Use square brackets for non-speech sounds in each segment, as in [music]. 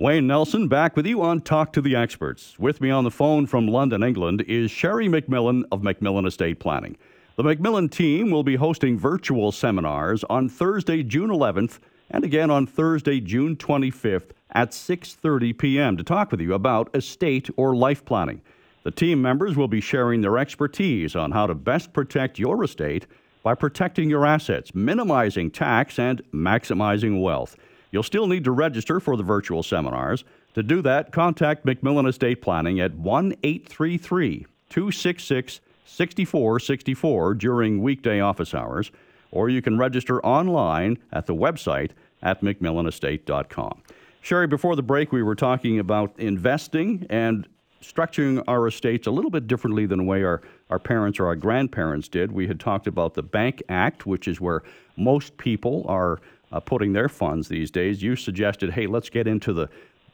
Wayne Nelson back with you on Talk to the Experts. With me on the phone from London, England is Sherry MacMillan of MacMillan Estate Planning. The MacMillan team will be hosting virtual seminars on Thursday, June 11th and again on Thursday, June 25th at 6:30 p.m. to talk with you about estate or life planning. The team members will be sharing their expertise on how to best protect your estate by protecting your assets, minimizing tax and maximizing wealth. You'll still need to register for the virtual seminars. To do that, contact MacMillan Estate Planning at 1 833 266 6464 during weekday office hours, or you can register online at the website at MacMillanEstate.com. Sherry, before the break, we were talking about investing and structuring our estates a little bit differently than the way our, our parents or our grandparents did. We had talked about the Bank Act, which is where most people are uh, putting their funds these days. You suggested, hey, let's get into the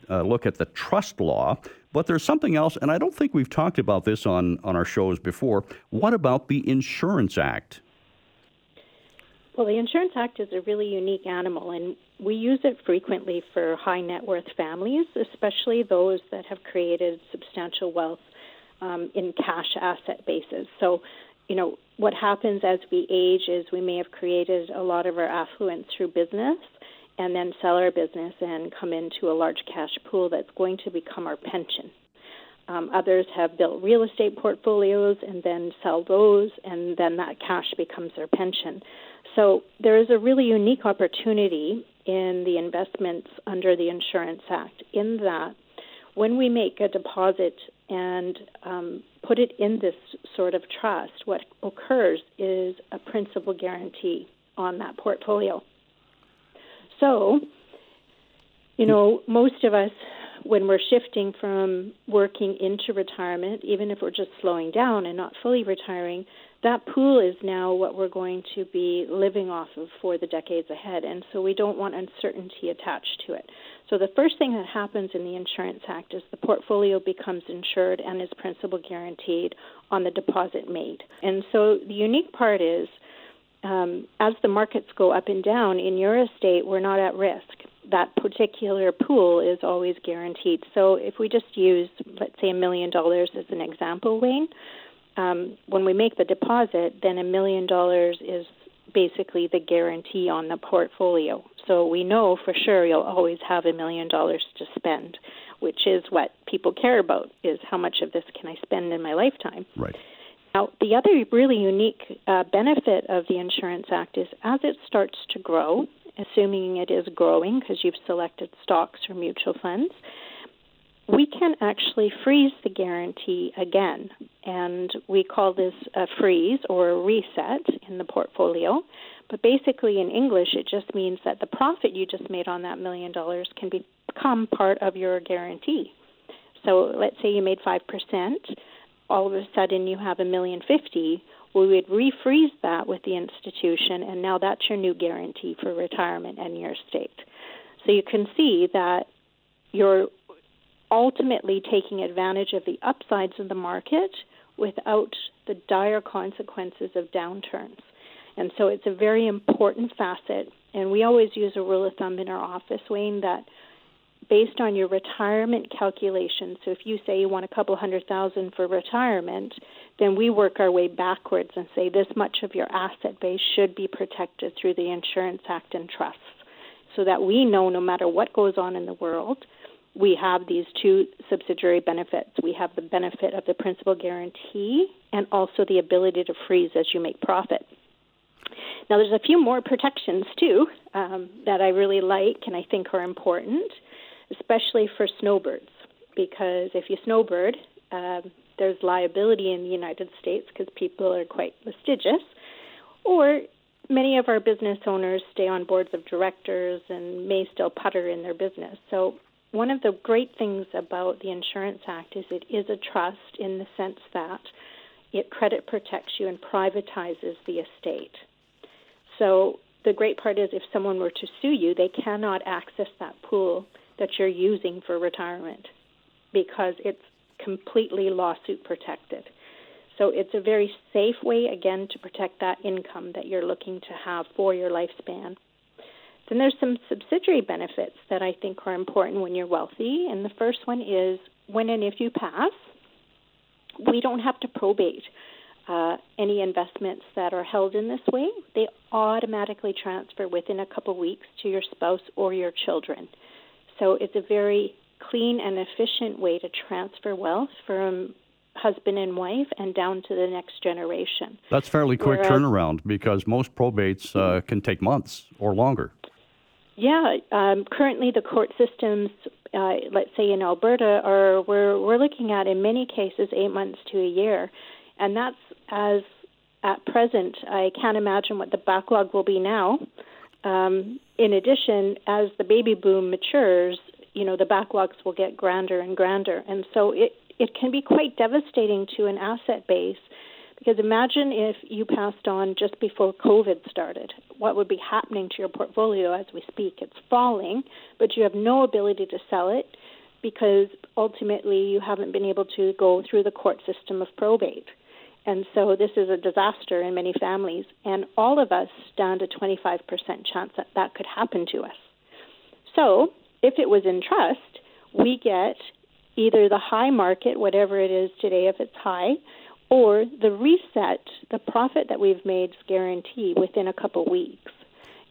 uh, look at the trust law. But there's something else, and I don't think we've talked about this on, on our shows before. What about the Insurance Act? Well, the Insurance Act is a really unique animal, and we use it frequently for high net worth families, especially those that have created substantial wealth um, in cash asset bases. So, you know, what happens as we age is we may have created a lot of our affluence through business and then sell our business and come into a large cash pool that's going to become our pension. Um, others have built real estate portfolios and then sell those, and then that cash becomes their pension. So there is a really unique opportunity in the investments under the Insurance Act in that when we make a deposit and um, put it in this sort of trust, what occurs is a principal guarantee on that portfolio. So, you know, most of us, when we're shifting from working into retirement, even if we're just slowing down and not fully retiring, that pool is now what we're going to be living off of for the decades ahead. And so we don't want uncertainty attached to it. So the first thing that happens in the Insurance Act is the portfolio becomes insured and is principal guaranteed on the deposit made. And so the unique part is um, as the markets go up and down in your estate, we're not at risk. That particular pool is always guaranteed. So if we just use, let's say, a million dollars as an example, Wayne, um, when we make the deposit, then a million dollars is basically the guarantee on the portfolio. So we know for sure you'll always have a million dollars to spend, which is what people care about is how much of this can I spend in my lifetime. Right. Now, the other really unique uh, benefit of the Insurance Act is as it starts to grow, assuming it is growing because you've selected stocks or mutual funds, we can actually freeze the guarantee again. And we call this a freeze or a reset in the portfolio. But basically, in English, it just means that the profit you just made on that million dollars can become part of your guarantee. So let's say you made 5%, all of a sudden you have a million fifty. We would refreeze that with the institution, and now that's your new guarantee for retirement and your estate. So you can see that you're ultimately taking advantage of the upsides of the market without the dire consequences of downturns. And so it's a very important facet. And we always use a rule of thumb in our office, Wayne, that based on your retirement calculation, so if you say you want a couple hundred thousand for retirement, then we work our way backwards and say this much of your asset base should be protected through the Insurance Act and trusts so that we know no matter what goes on in the world, we have these two subsidiary benefits. We have the benefit of the principal guarantee and also the ability to freeze as you make profit. Now, there's a few more protections too um, that I really like and I think are important, especially for snowbirds, because if you snowbird, uh, there's liability in the United States because people are quite litigious, or many of our business owners stay on boards of directors and may still putter in their business. So one of the great things about the Insurance Act is it is a trust in the sense that it credit protects you and privatizes the estate. So the great part is if someone were to sue you, they cannot access that pool that you're using for retirement because it's completely lawsuit protected. So it's a very safe way, again, to protect that income that you're looking to have for your lifespan. Then there's some subsidiary benefits that I think are important when you're wealthy. And the first one is when and if you pass, we don't have to probate uh, any investments that are held in this way. They automatically transfer within a couple weeks to your spouse or your children. So it's a very clean and efficient way to transfer wealth from husband and wife and down to the next generation. That's fairly quick Whereas, turnaround because most probates uh, can take months or longer. Yeah, um, currently the court systems, uh, let's say in Alberta, are we're we're looking at in many cases eight months to a year, and that's as at present. I can't imagine what the backlog will be now. Um, in addition, as the baby boom matures, you know the backlogs will get grander and grander, and so it it can be quite devastating to an asset base because imagine if you passed on just before COVID started. What would be happening to your portfolio as we speak? It's falling, but you have no ability to sell it because ultimately you haven't been able to go through the court system of probate. And so this is a disaster in many families, and all of us stand a 25% chance that that could happen to us. So if it was in trust, we get either the high market, whatever it is today, if it's high, or the reset, the profit that we've made is guaranteed within a couple weeks.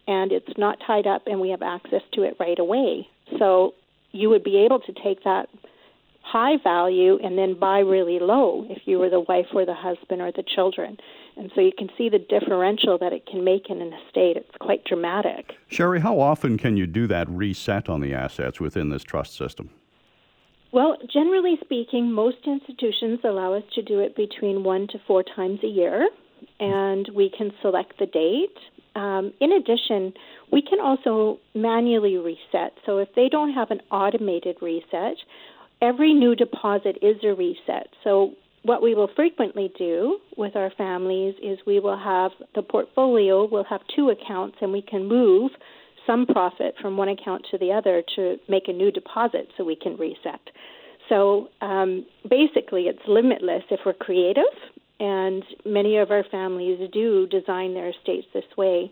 And it's not tied up, and we have access to it right away. So you would be able to take that high value and then buy really low if you were the wife or the husband or the children. And so you can see the differential that it can make in an estate. It's quite dramatic. Sherry, how often can you do that reset on the assets within this trust system? Well, generally speaking, most institutions allow us to do it between one to four times a year, and we can select the date. Um, in addition, we can also manually reset. So if they don't have an automated reset, every new deposit is a reset. So what we will frequently do with our families is we will have the portfolio, we'll have two accounts, and we can move some profit from one account to the other to make a new deposit so we can reset. So um, basically, it's limitless if we're creative, and many of our families do design their estates this way.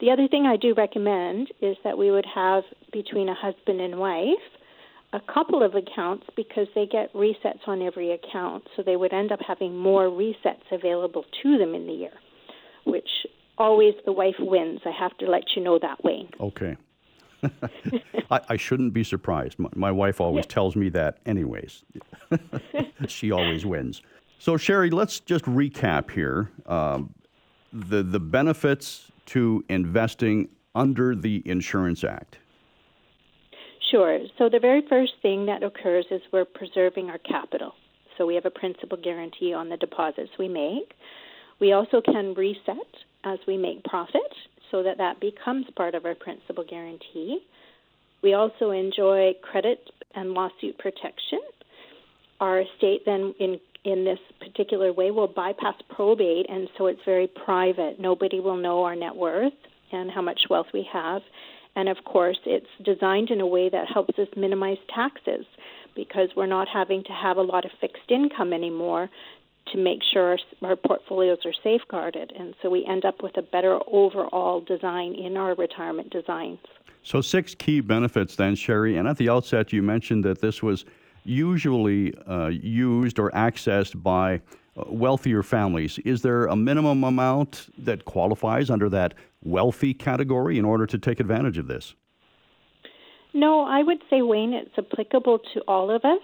The other thing I do recommend is that we would have between a husband and wife a couple of accounts because they get resets on every account, so they would end up having more resets available to them in the year, which always the wife wins. I have to let you know that way. Okay. [laughs] [laughs] I, I, shouldn't be surprised. My, my wife always yeah. tells me that, anyways. [laughs] she always wins. So, Sherry, let's just recap here um, the the benefits to investing under the Insurance Act. Sure. So, the very first thing that occurs is we're preserving our capital. So, we have a principal guarantee on the deposits we make. We also can reset as we make profit so that that becomes part of our principal guarantee. We also enjoy credit and lawsuit protection. Our estate then in in this particular way will bypass probate and so it's very private. Nobody will know our net worth and how much wealth we have. And of course, it's designed in a way that helps us minimize taxes because we're not having to have a lot of fixed income anymore to make sure our, portfolios are safeguarded. And so we end up with a better overall design in our retirement designs. So, six key benefits then, Sherry. And at the outset, you mentioned that this was usually uh, used or accessed by uh, wealthier families. Is there a minimum amount that qualifies under that wealthy category in order to take advantage of this? No, I would say, Wayne, it's applicable to all of us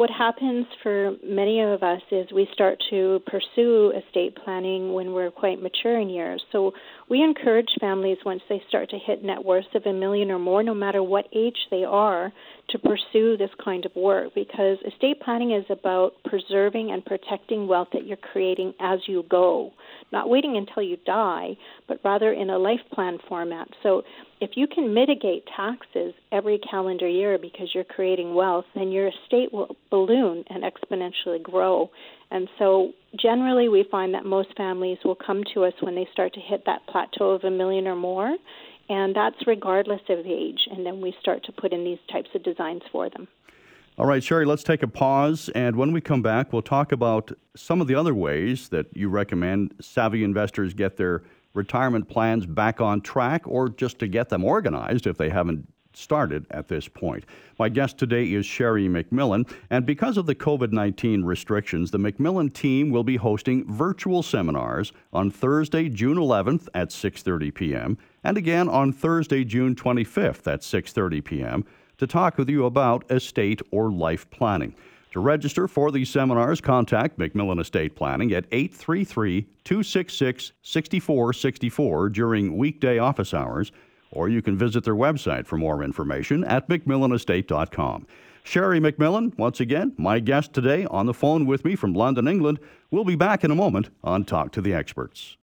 what happens for many of us is we start to pursue estate planning when we're quite mature in years. So we encourage families once they start to hit net worths of a million or more, no matter what age they are, to pursue this kind of work because estate planning is about preserving and protecting wealth that you're creating as you go, not waiting until you die, but rather in a life plan format. So if you can mitigate taxes every calendar year because you're creating wealth, then your estate will balloon and exponentially grow. And so, generally, we find that most families will come to us when they start to hit that plateau of a million or more, and that's regardless of age. And then we start to put in these types of designs for them. All right, Sherry, let's take a pause. And when we come back, we'll talk about some of the other ways that you recommend savvy investors get their retirement plans back on track or just to get them organized if they haven't started at this point. My guest today is Sherry MacMillan, and because of the COVID 19 restrictions, the MacMillan team will be hosting virtual seminars on Thursday, June 11th at 6:30 p.m. and again on Thursday, June 25th at 6:30 p.m. to talk with you about estate or life planning. To register for these seminars, contact MacMillan Estate Planning at 833 266 6464 during weekday office hours, or you can visit their website for more information at MacMillanestate.com. Sherry MacMillan, once again, my guest today on the phone with me from London, England. We'll be back in a moment on Talk to the Experts.